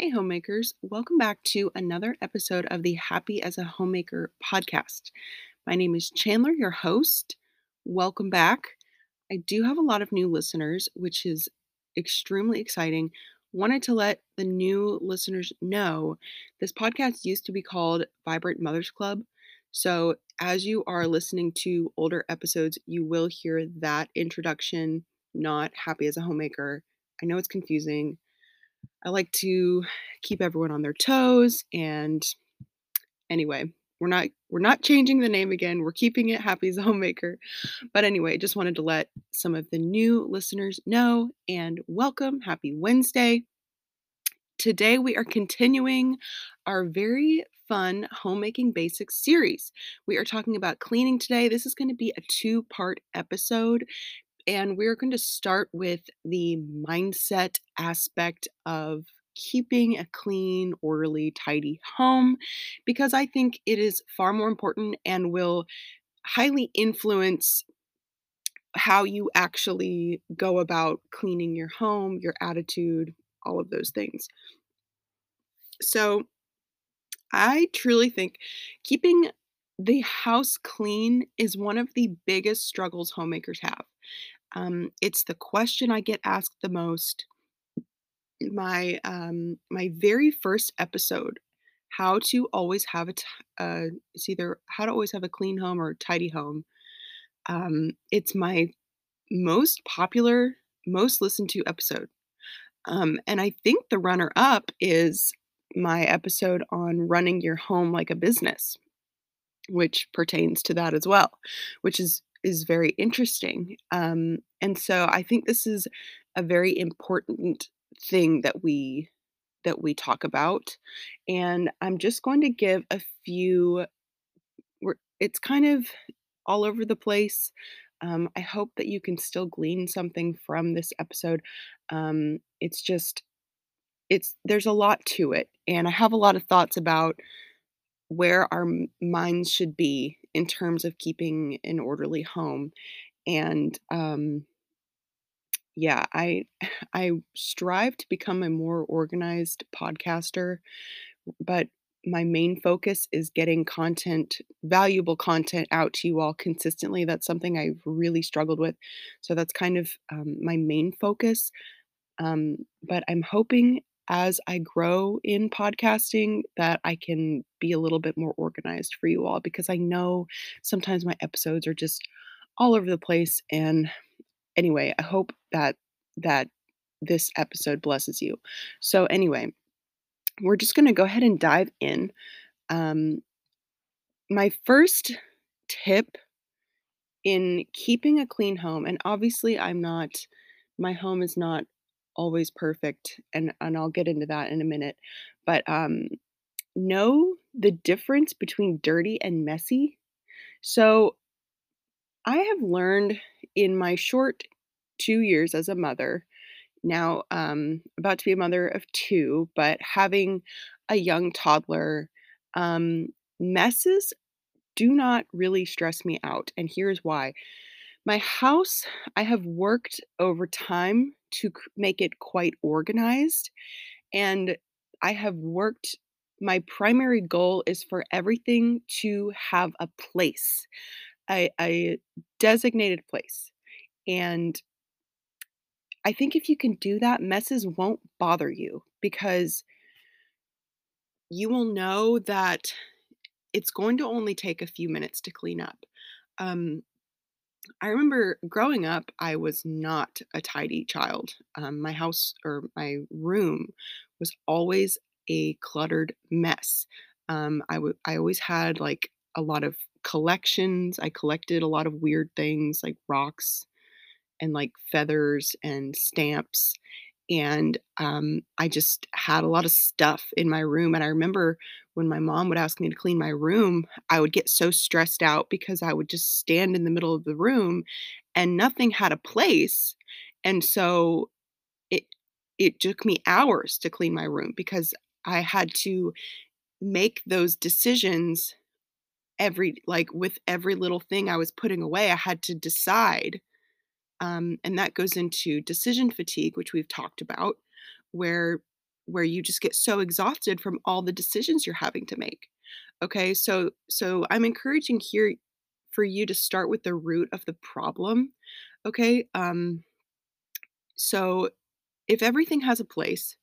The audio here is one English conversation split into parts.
Hey, homemakers, welcome back to another episode of the Happy as a Homemaker podcast. My name is Chandler, your host. Welcome back. I do have a lot of new listeners, which is extremely exciting. Wanted to let the new listeners know this podcast used to be called Vibrant Mothers Club. So, as you are listening to older episodes, you will hear that introduction, not Happy as a Homemaker. I know it's confusing I like to keep everyone on their toes and anyway, we're not we're not changing the name again. We're keeping it Happy as a Homemaker. But anyway, just wanted to let some of the new listeners know and welcome. Happy Wednesday. Today we are continuing our very fun homemaking basics series. We are talking about cleaning today. This is going to be a two-part episode and we're going to start with the mindset aspect of keeping a clean, orderly, tidy home because I think it is far more important and will highly influence how you actually go about cleaning your home, your attitude, all of those things. So, I truly think keeping the house clean is one of the biggest struggles homemakers have. Um, it's the question I get asked the most. My um, my very first episode, how to always have a t- uh, it's either how to always have a clean home or tidy home. Um, it's my most popular, most listened to episode. Um, and I think the runner up is my episode on running your home like a business, which pertains to that as well, which is is very interesting. Um, and so I think this is a very important thing that we that we talk about. And I'm just going to give a few it's kind of all over the place. Um, I hope that you can still glean something from this episode. Um, it's just it's there's a lot to it and I have a lot of thoughts about where our minds should be in terms of keeping an orderly home. And um, yeah, I I strive to become a more organized podcaster, but my main focus is getting content, valuable content out to you all consistently. That's something I've really struggled with. So that's kind of um, my main focus. Um, but I'm hoping as I grow in podcasting that I can be a little bit more organized for you all because I know sometimes my episodes are just all over the place and anyway, I hope that that this episode blesses you. So anyway, we're just going to go ahead and dive in. Um my first tip in keeping a clean home and obviously I'm not my home is not always perfect and and I'll get into that in a minute. But um know the difference between dirty and messy. So I have learned in my short 2 years as a mother, now um about to be a mother of 2, but having a young toddler, um messes do not really stress me out and here's why. My house, I have worked over time to make it quite organized, and I have worked. My primary goal is for everything to have a place, a, a designated place. And I think if you can do that, messes won't bother you because you will know that it's going to only take a few minutes to clean up. Um, I remember growing up, I was not a tidy child. Um, my house or my room was always a cluttered mess. Um, I w- I always had like a lot of collections. I collected a lot of weird things like rocks and like feathers and stamps. And um, I just had a lot of stuff in my room. And I remember when my mom would ask me to clean my room, I would get so stressed out because I would just stand in the middle of the room and nothing had a place. And so it it took me hours to clean my room because I had to make those decisions every like with every little thing I was putting away. I had to decide um, and that goes into decision fatigue, which we've talked about, where where you just get so exhausted from all the decisions you're having to make. Okay? So so I'm encouraging here for you to start with the root of the problem, okay? Um, so if everything has a place,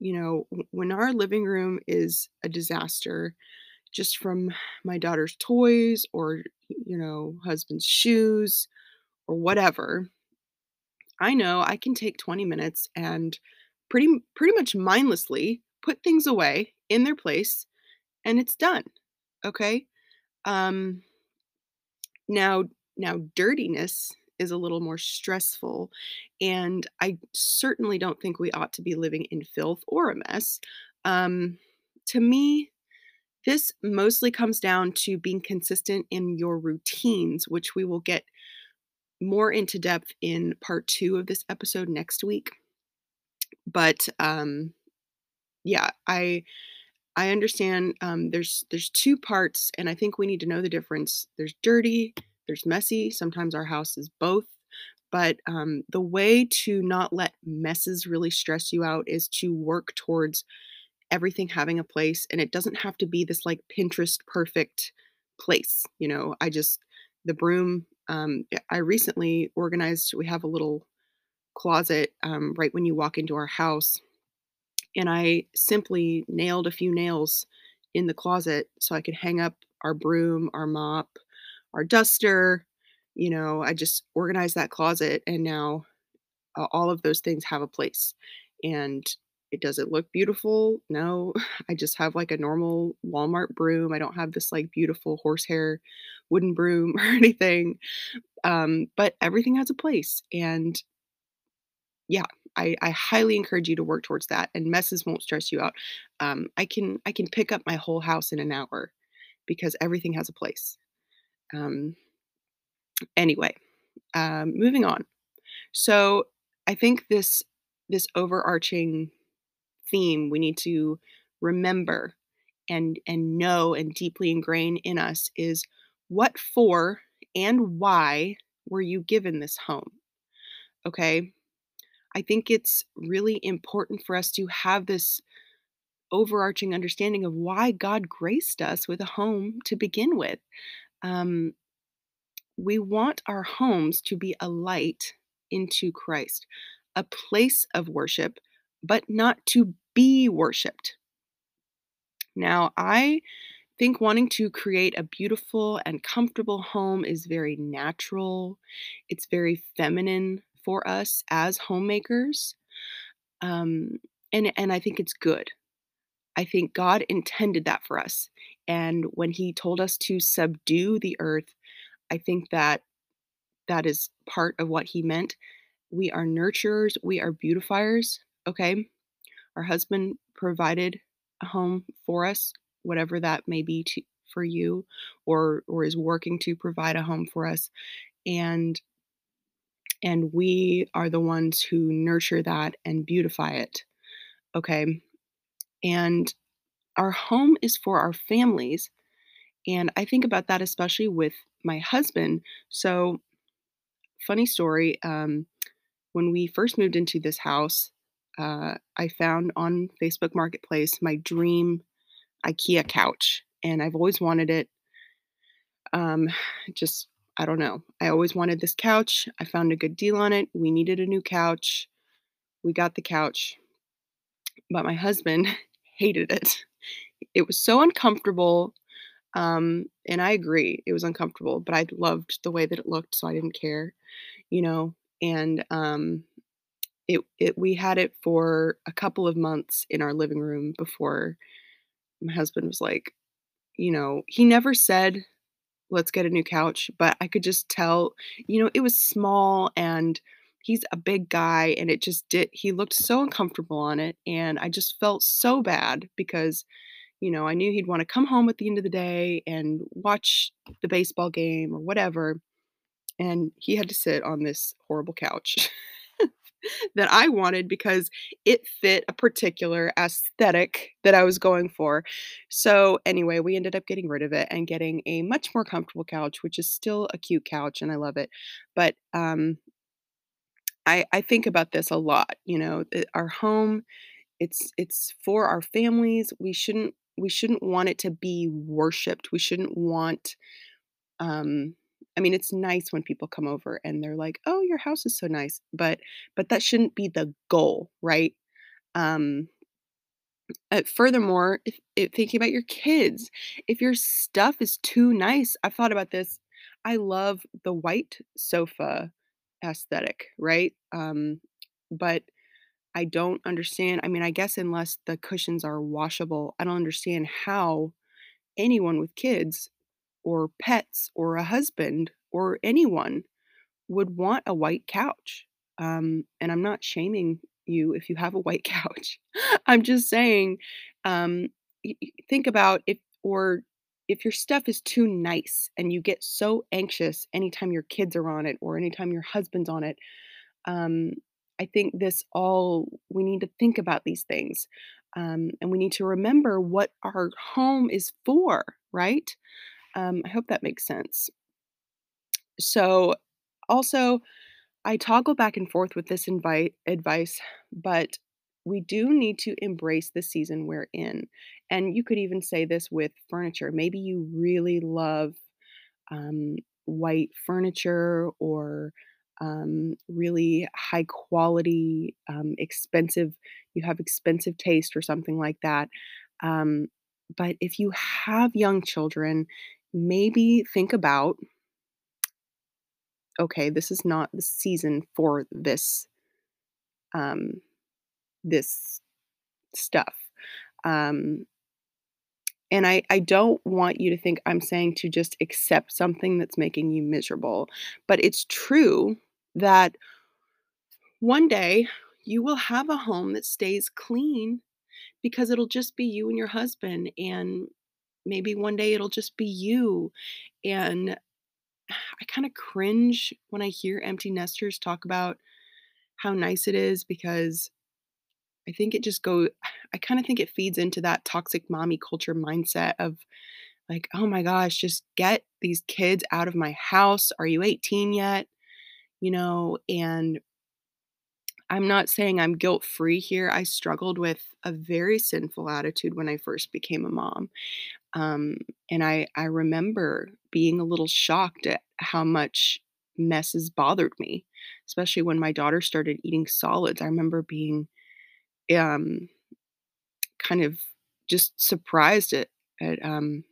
you know, when our living room is a disaster, just from my daughter's toys or, you know, husband's shoes or whatever, I know I can take 20 minutes and pretty pretty much mindlessly put things away in their place and it's done. Okay? Um now now dirtiness is a little more stressful and I certainly don't think we ought to be living in filth or a mess. Um to me this mostly comes down to being consistent in your routines, which we will get more into depth in part 2 of this episode next week. But um yeah, I I understand um there's there's two parts and I think we need to know the difference. There's dirty, there's messy. Sometimes our house is both. But um the way to not let messes really stress you out is to work towards everything having a place and it doesn't have to be this like Pinterest perfect place. You know, I just the broom um I recently organized we have a little closet um, right when you walk into our house and I simply nailed a few nails in the closet so I could hang up our broom, our mop, our duster. You know, I just organized that closet and now uh, all of those things have a place. And it does it look beautiful? No. I just have like a normal Walmart broom. I don't have this like beautiful horsehair wooden broom or anything. Um, but everything has a place. And yeah, I, I highly encourage you to work towards that and messes won't stress you out. Um, I can I can pick up my whole house in an hour because everything has a place. Um, anyway, um, moving on. So I think this this overarching theme we need to remember and and know and deeply ingrain in us is what for and why were you given this home? Okay? I think it's really important for us to have this overarching understanding of why God graced us with a home to begin with. Um, we want our homes to be a light into Christ, a place of worship, but not to be worshiped. Now, I think wanting to create a beautiful and comfortable home is very natural. It's very feminine for us as homemakers. Um, and, and I think it's good. I think God intended that for us. And when He told us to subdue the earth, I think that that is part of what He meant. We are nurturers, we are beautifiers. Okay. Our husband provided a home for us, whatever that may be to, for you, or or is working to provide a home for us. And and we are the ones who nurture that and beautify it. Okay. And our home is for our families. And I think about that especially with my husband. So, funny story um, when we first moved into this house, uh, I found on Facebook Marketplace my dream IKEA couch. And I've always wanted it. Um, just I don't know. I always wanted this couch. I found a good deal on it. We needed a new couch. We got the couch. But my husband hated it. It was so uncomfortable. Um, and I agree, it was uncomfortable, but I loved the way that it looked, so I didn't care, you know. And um, it it we had it for a couple of months in our living room before my husband was like, you know, he never said let's get a new couch. But I could just tell, you know, it was small and he's a big guy and it just did, he looked so uncomfortable on it. And I just felt so bad because, you know, I knew he'd want to come home at the end of the day and watch the baseball game or whatever. And he had to sit on this horrible couch. that I wanted because it fit a particular aesthetic that I was going for. So, anyway, we ended up getting rid of it and getting a much more comfortable couch, which is still a cute couch and I love it. But um I I think about this a lot, you know, our home It's it's for our families. We shouldn't we shouldn't want it to be worshiped. We shouldn't want um I mean, it's nice when people come over and they're like, "Oh, your house is so nice." But but that shouldn't be the goal, right? Um uh, furthermore, if, if thinking about your kids, if your stuff is too nice, I've thought about this. I love the white sofa aesthetic, right? Um, but I don't understand. I mean, I guess unless the cushions are washable, I don't understand how anyone with kids or pets or a husband or anyone would want a white couch. Um, and I'm not shaming you if you have a white couch. I'm just saying, um, think about if or if your stuff is too nice and you get so anxious anytime your kids are on it or anytime your husband's on it. Um, I think this all we need to think about these things. Um, and we need to remember what our home is for, right? Um, I hope that makes sense. So, also, I toggle back and forth with this invite advice, but we do need to embrace the season we're in. And you could even say this with furniture. Maybe you really love um, white furniture or um, really high quality, um, expensive, you have expensive taste or something like that. Um, but if you have young children, maybe think about okay, this is not the season for this um, this stuff. Um, and I, I don't want you to think I'm saying to just accept something that's making you miserable. But it's true that one day you will have a home that stays clean because it'll just be you and your husband. And maybe one day it'll just be you. And I kind of cringe when I hear empty nesters talk about how nice it is because I think it just go I kind of think it feeds into that toxic mommy culture mindset of like, "Oh my gosh, just get these kids out of my house. Are you 18 yet?" You know, and I'm not saying I'm guilt free here. I struggled with a very sinful attitude when I first became a mom. Um, and I I remember being a little shocked at how much messes bothered me, especially when my daughter started eating solids. I remember being um kind of just surprised at at, um,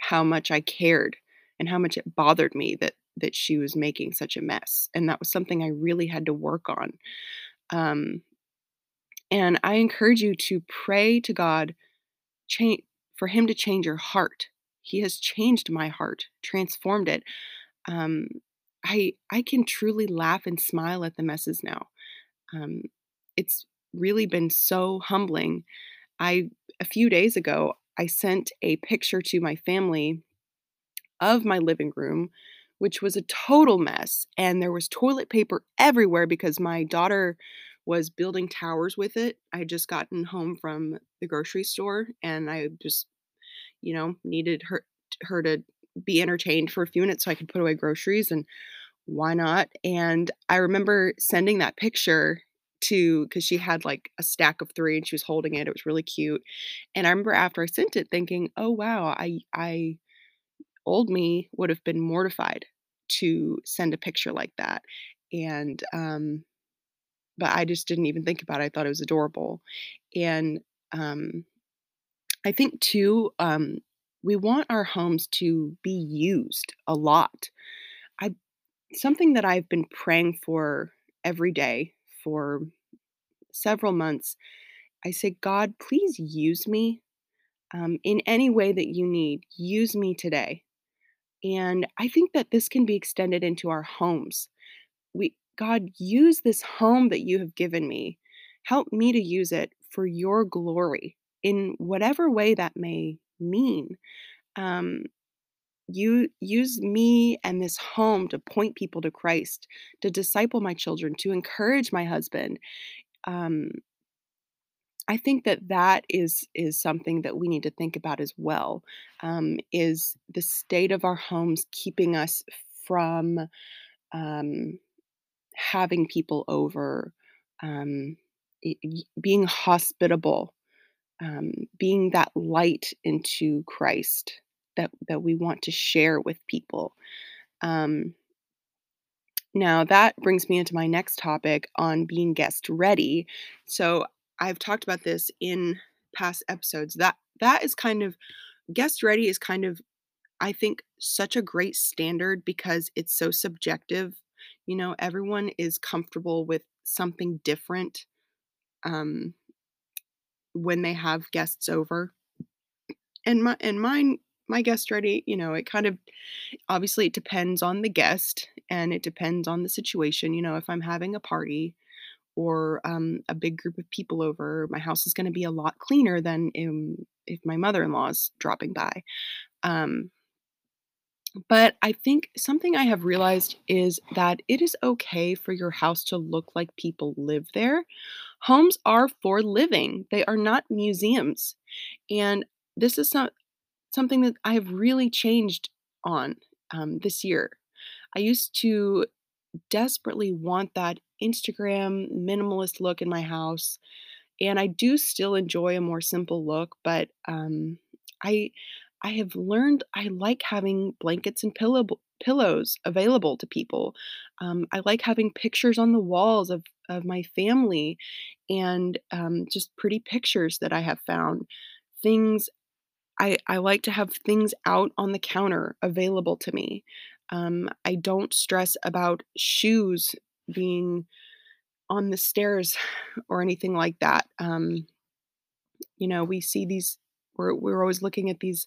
how much I cared and how much it bothered me that that she was making such a mess, and that was something I really had to work on. Um, and I encourage you to pray to God change for him to change your heart. He has changed my heart, transformed it. Um, I I can truly laugh and smile at the messes now. Um, it's really been so humbling I a few days ago, I sent a picture to my family of my living room, which was a total mess, and there was toilet paper everywhere because my daughter was building towers with it. I had just gotten home from the grocery store and I just, you know, needed her her to be entertained for a few minutes so I could put away groceries and why not? And I remember sending that picture to because she had like a stack of 3 and she was holding it. It was really cute. And I remember after I sent it thinking, "Oh wow, I I old me would have been mortified to send a picture like that." And um but I just didn't even think about it. I thought it was adorable. And um I think too um we want our homes to be used a lot. I something that I've been praying for every day for several months, I say, God, please use me um, in any way that you need. Use me today. And I think that this can be extended into our homes. We, God, use this home that you have given me. Help me to use it for your glory in whatever way that may mean. Um, you use me and this home to point people to Christ, to disciple my children, to encourage my husband. Um, I think that that is is something that we need to think about as well. Um, is the state of our homes keeping us from um, having people over? Um, being hospitable, um, being that light into Christ that that we want to share with people. Um, now that brings me into my next topic on being guest ready. So I've talked about this in past episodes. That that is kind of guest ready is kind of I think such a great standard because it's so subjective. You know, everyone is comfortable with something different um, when they have guests over. And my and mine my guest ready, you know, it kind of obviously it depends on the guest and it depends on the situation. You know, if I'm having a party or um, a big group of people over, my house is going to be a lot cleaner than in, if my mother-in-law is dropping by. Um, But I think something I have realized is that it is okay for your house to look like people live there. Homes are for living, they are not museums. And this is not something that I have really changed on um, this year. I used to desperately want that Instagram minimalist look in my house and I do still enjoy a more simple look, but, um, I I have learned I like having blankets and pillow pillows available to people. Um, I like having pictures on the walls of of my family and, um, just pretty pictures that I have found. Things I I like to have things out on the counter available to me. Um, I don't stress about shoes being on the stairs or anything like that. Um, you know, we see these we're we're always looking at these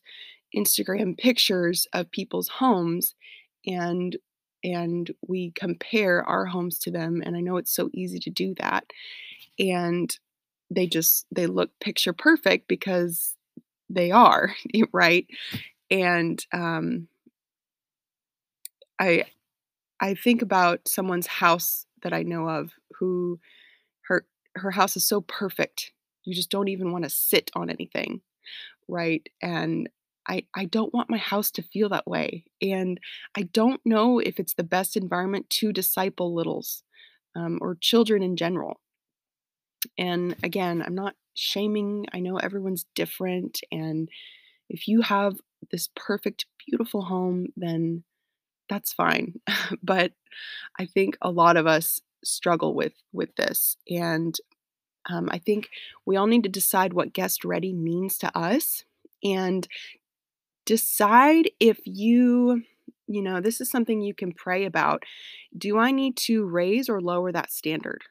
Instagram pictures of people's homes and and we compare our homes to them and I know it's so easy to do that and they just they look picture perfect because they are, right? And um I I think about someone's house that I know of who her her house is so perfect. You just don't even want to sit on anything right? And I I don't want my house to feel that way. And I don't know if it's the best environment to disciple littles um, or children in general. And again, I'm not shaming. I know everyone's different, and if you have this perfect, beautiful home, then that's fine. but I think a lot of us struggle with with this, and um, I think we all need to decide what guest ready means to us and decide if you you know this is something you can pray about do i need to raise or lower that standard?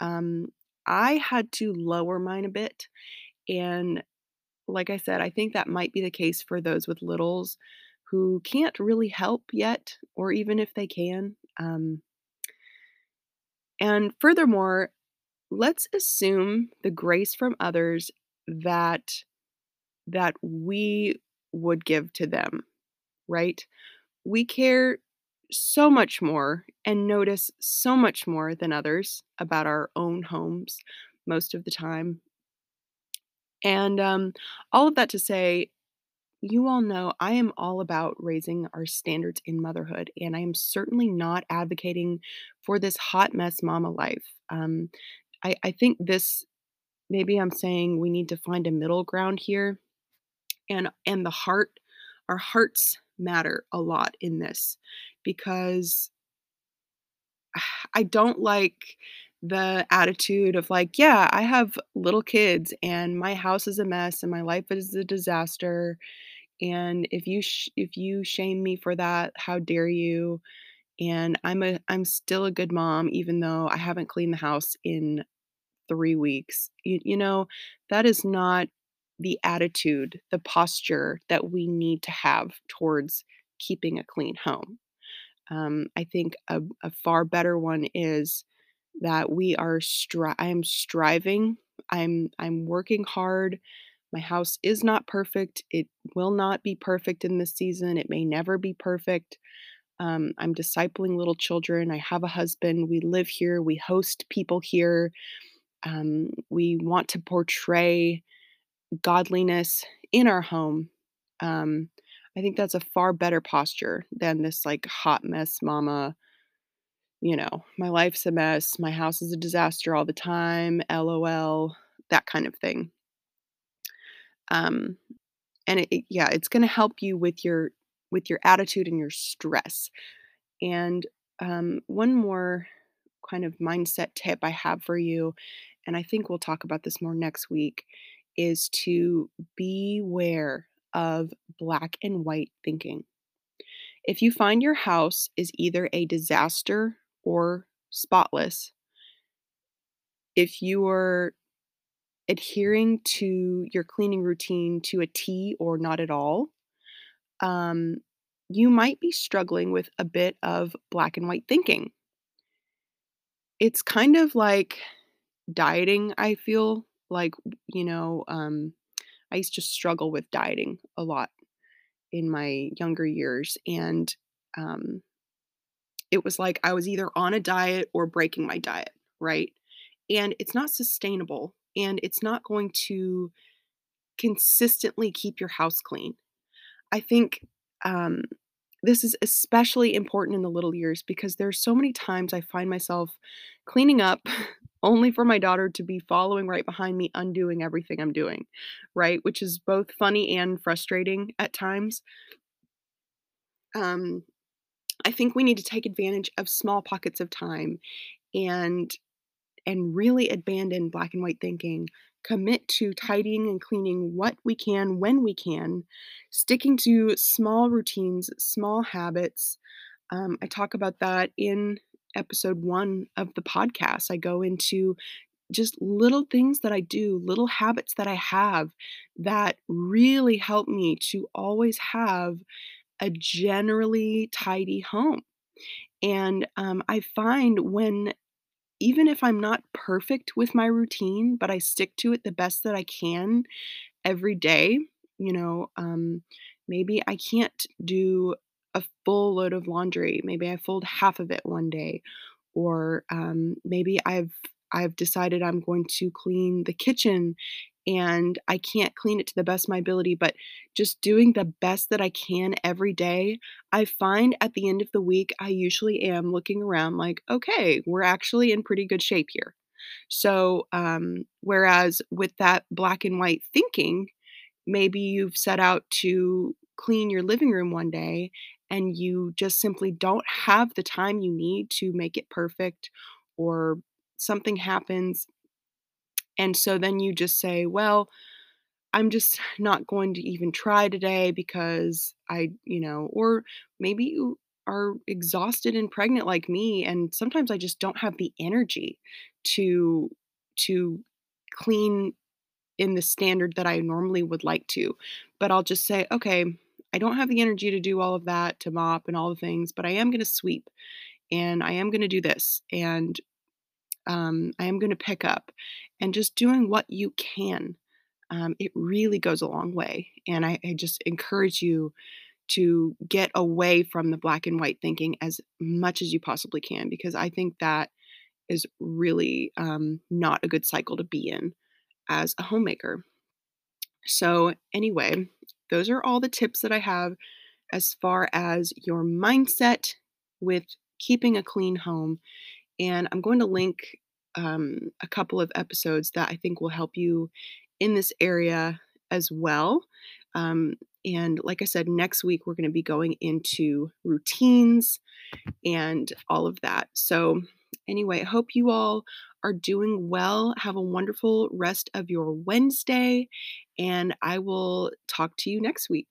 Um i had to lower mine a bit and like i said i think that might be the case for those with littles who can't really help yet or even if they can um and furthermore let's assume the grace from others that that we would give to them, right? We care so much more and notice so much more than others about our own homes most of the time. And um, all of that to say, you all know I am all about raising our standards in motherhood, and I am certainly not advocating for this hot mess mama life. Um, I, I think this maybe I'm saying we need to find a middle ground here and and the heart our hearts matter a lot in this because I don't like the attitude of like, yeah, I have little kids and my house is a mess and my life is a disaster and if you sh- if you shame me for that, how dare you? And I'm a I'm still a good mom even though I haven't cleaned the house in 3 weeks. You, you know, that is not the attitude, the posture that we need to have towards keeping a clean home. Um, I think a, a far better one is that we are stri- I am striving. I'm I'm working hard. My house is not perfect. It will not be perfect in this season. It may never be perfect. Um, I'm discipling little children. I have a husband. We live here. We host people here. Um, we want to portray godliness in our home, um, I think that's a far better posture than this like hot mess mama, you know, my life's a mess, my house is a disaster all the time, LOL, that kind of thing. Um, and it, it yeah, it's going to help you with your with your attitude and your stress. And um, one more kind of mindset tip I have for you, and I think we'll talk about this more next week, is to beware of black and white thinking. If you find your house is either a disaster or spotless, if you are adhering to your cleaning routine to a T or not at all, um, you might be struggling with a bit of black and white thinking. It's kind of like dieting, I feel like, you know, um, I used to struggle with dieting a lot in my younger years. And um, it was like I was either on a diet or breaking my diet, right? And it's not sustainable and it's not going to consistently keep your house clean. I think um, this is especially important in the little years because there's so many times I find myself cleaning up only for my daughter to be following right behind me, undoing everything I'm doing, right? Which is both funny and frustrating at times. Um, I think we need to take advantage of small pockets of time and and really abandon black and white thinking. Commit to tidying and cleaning what we can when we can, sticking to small routines, small habits. Um, I talk about that in episode one of the podcast. I go into just little things that I do, little habits that I have that really help me to always have a generally tidy home. And um, I find when, even if I'm not perfect with my routine, but I stick to it the best that I can every day, you know, um, maybe I can't do a full load of laundry. Maybe I fold half of it one day, or um, maybe I've I've decided I'm going to clean the kitchen and I can't clean it to the best of my ability, but just doing the best that I can every day, I find at the end of the week, I usually am looking around like, okay, we're actually in pretty good shape here. So, um, whereas with that black and white thinking, maybe you've set out to clean your living room one day and you just simply don't have the time you need to make it perfect or something happens and so then you just say, well, I'm just not going to even try today because I, you know, or maybe you are exhausted and pregnant like me and sometimes I just don't have the energy to to clean in the standard that I normally would like to. But I'll just say, okay, I don't have the energy to do all of that, to mop and all the things, but I am going to sweep and I am going to do this. And um, I am going to pick up, and just doing what you can. Um, it really goes a long way. And I, I just encourage you to get away from the black and white thinking as much as you possibly can, because I think that is really um, not a good cycle to be in as a homemaker. So, anyway, those are all the tips that I have as far as your mindset with keeping a clean home and I'm going to link um, a couple of episodes that I think will help you in this area as well. Um, and like I said, next week we're going to be going into routines and all of that. So, anyway, I hope you all are doing well. Have a wonderful rest of your Wednesday, and I will talk to you next week.